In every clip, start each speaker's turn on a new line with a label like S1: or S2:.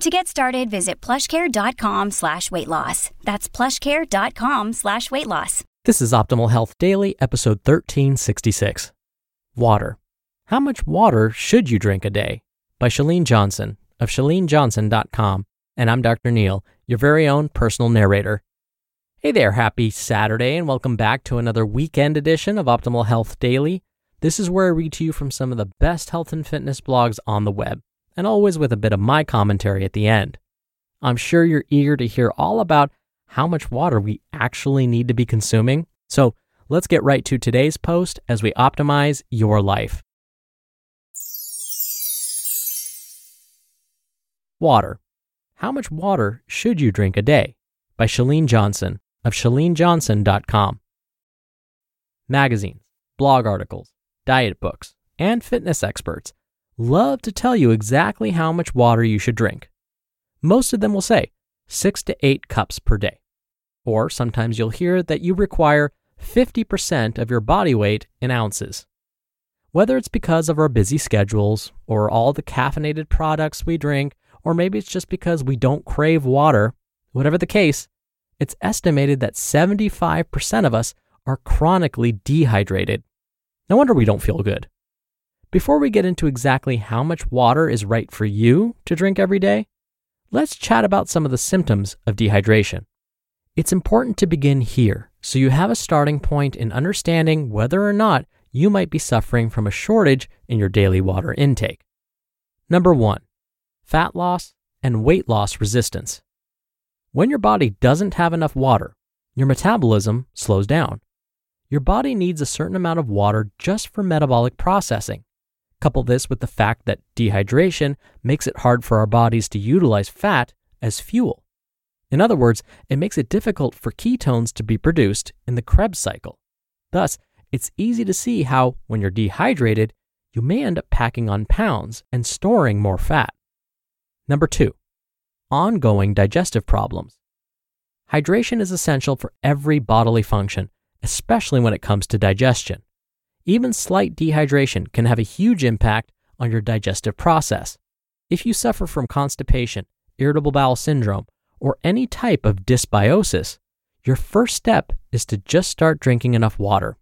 S1: To get started, visit plushcare.com slash weight loss. That's plushcare.com slash weight loss.
S2: This is Optimal Health Daily, episode 1366. Water. How much water should you drink a day? By Chalene Johnson of ChaleneJohnson.com. And I'm Dr. Neil, your very own personal narrator. Hey there, happy Saturday, and welcome back to another weekend edition of Optimal Health Daily. This is where I read to you from some of the best health and fitness blogs on the web, and always with a bit of my commentary at the end. I'm sure you're eager to hear all about how much water we actually need to be consuming. So let's get right to today's post as we optimize your life. Water. How much water should you drink a day? By Chalene Johnson of ChaleneJohnson.com. Magazines, blog articles, diet books, and fitness experts love to tell you exactly how much water you should drink. Most of them will say six to eight cups per day. Or sometimes you'll hear that you require 50% of your body weight in ounces. Whether it's because of our busy schedules, or all the caffeinated products we drink, or maybe it's just because we don't crave water, whatever the case, it's estimated that 75% of us are chronically dehydrated. No wonder we don't feel good. Before we get into exactly how much water is right for you to drink every day, let's chat about some of the symptoms of dehydration. It's important to begin here so you have a starting point in understanding whether or not you might be suffering from a shortage in your daily water intake. Number one, fat loss and weight loss resistance. When your body doesn't have enough water, your metabolism slows down. Your body needs a certain amount of water just for metabolic processing. Couple this with the fact that dehydration makes it hard for our bodies to utilize fat as fuel. In other words, it makes it difficult for ketones to be produced in the Krebs cycle. Thus, it's easy to see how, when you're dehydrated, you may end up packing on pounds and storing more fat. Number two, ongoing digestive problems. Hydration is essential for every bodily function, especially when it comes to digestion. Even slight dehydration can have a huge impact on your digestive process. If you suffer from constipation, irritable bowel syndrome, or any type of dysbiosis, your first step is to just start drinking enough water.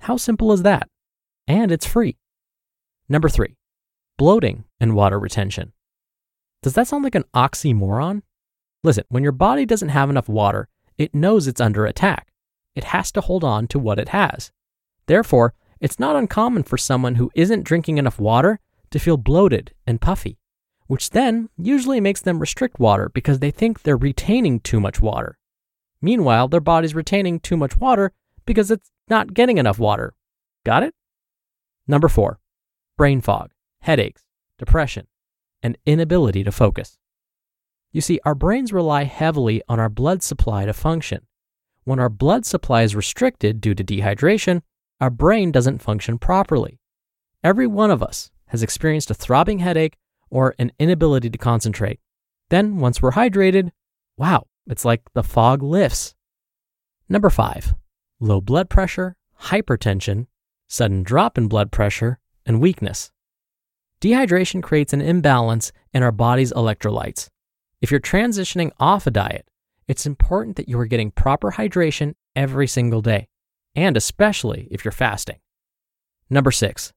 S2: How simple is that? And it's free. Number three, bloating and water retention. Does that sound like an oxymoron? Listen, when your body doesn't have enough water, it knows it's under attack. It has to hold on to what it has. Therefore, it's not uncommon for someone who isn't drinking enough water to feel bloated and puffy, which then usually makes them restrict water because they think they're retaining too much water. Meanwhile, their body's retaining too much water because it's not getting enough water. Got it? Number four, brain fog, headaches, depression, and inability to focus. You see, our brains rely heavily on our blood supply to function. When our blood supply is restricted due to dehydration, our brain doesn't function properly. Every one of us has experienced a throbbing headache or an inability to concentrate. Then, once we're hydrated, wow, it's like the fog lifts. Number five, low blood pressure, hypertension, sudden drop in blood pressure, and weakness. Dehydration creates an imbalance in our body's electrolytes. If you're transitioning off a diet, it's important that you are getting proper hydration every single day, and especially if you're fasting. Number six,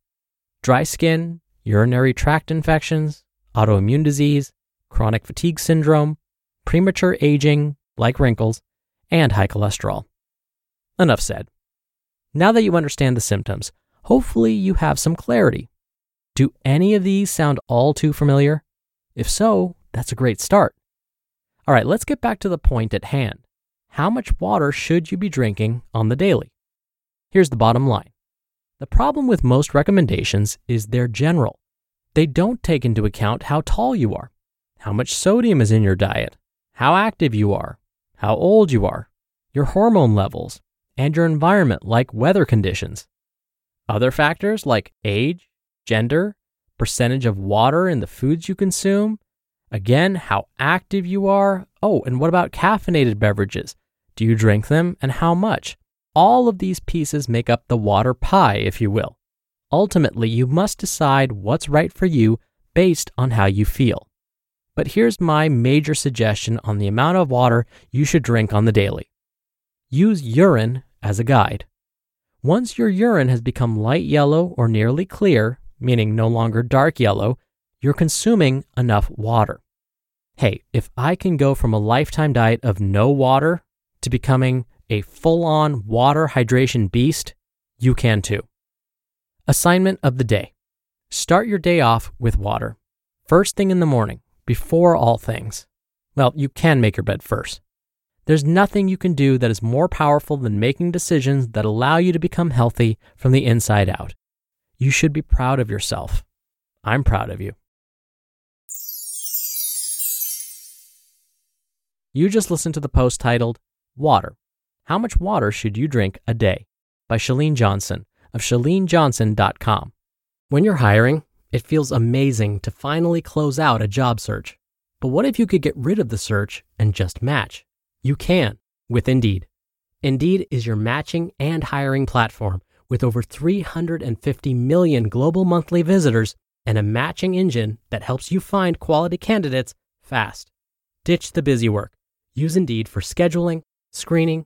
S2: dry skin, urinary tract infections, autoimmune disease, chronic fatigue syndrome, premature aging, like wrinkles, and high cholesterol. Enough said. Now that you understand the symptoms, hopefully you have some clarity. Do any of these sound all too familiar? If so, that's a great start. All right, let's get back to the point at hand. How much water should you be drinking on the daily? Here's the bottom line the problem with most recommendations is they're general. They don't take into account how tall you are, how much sodium is in your diet, how active you are, how old you are, your hormone levels, and your environment like weather conditions. Other factors like age, gender, percentage of water in the foods you consume, again, how active you are. Oh, and what about caffeinated beverages? Do you drink them and how much? All of these pieces make up the water pie, if you will. Ultimately, you must decide what's right for you based on how you feel. But here's my major suggestion on the amount of water you should drink on the daily use urine as a guide. Once your urine has become light yellow or nearly clear, meaning no longer dark yellow, you're consuming enough water. Hey, if I can go from a lifetime diet of no water to becoming a full on water hydration beast, you can too. Assignment of the day Start your day off with water. First thing in the morning, before all things. Well, you can make your bed first. There's nothing you can do that is more powerful than making decisions that allow you to become healthy from the inside out. You should be proud of yourself. I'm proud of you. You just listened to the post titled Water How Much Water Should You Drink a Day by Chalene Johnson of chalenejohnson.com. When you're hiring, it feels amazing to finally close out a job search. But what if you could get rid of the search and just match? You can with Indeed. Indeed is your matching and hiring platform with over 350 million global monthly visitors and a matching engine that helps you find quality candidates fast. Ditch the busy work. Use Indeed for scheduling, screening,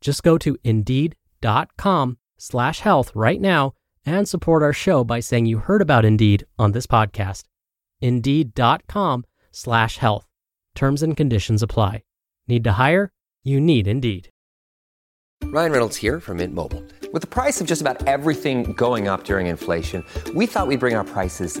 S2: Just go to indeed.com slash health right now and support our show by saying you heard about Indeed on this podcast. Indeed.com slash health. Terms and conditions apply. Need to hire? You need Indeed.
S3: Ryan Reynolds here from Mint Mobile. With the price of just about everything going up during inflation, we thought we'd bring our prices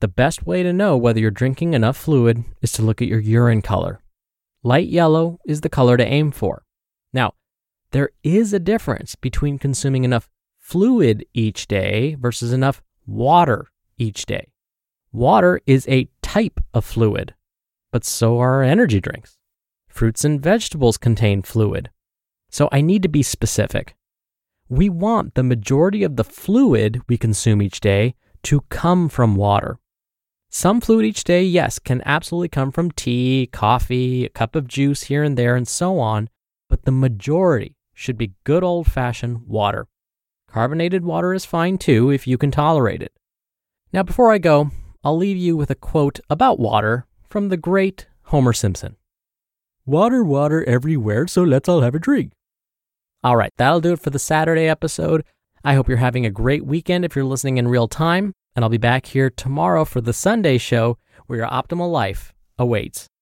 S2: The best way to know whether you're drinking enough fluid is to look at your urine color. Light yellow is the color to aim for. Now, there is a difference between consuming enough fluid each day versus enough water each day. Water is a type of fluid, but so are energy drinks. Fruits and vegetables contain fluid. So I need to be specific. We want the majority of the fluid we consume each day to come from water. Some fluid each day, yes, can absolutely come from tea, coffee, a cup of juice here and there, and so on, but the majority should be good old fashioned water. Carbonated water is fine too if you can tolerate it. Now, before I go, I'll leave you with a quote about water from the great Homer Simpson Water, water everywhere, so let's all have a drink. All right, that'll do it for the Saturday episode. I hope you're having a great weekend if you're listening in real time and I'll be back here tomorrow for the Sunday show where your optimal life awaits.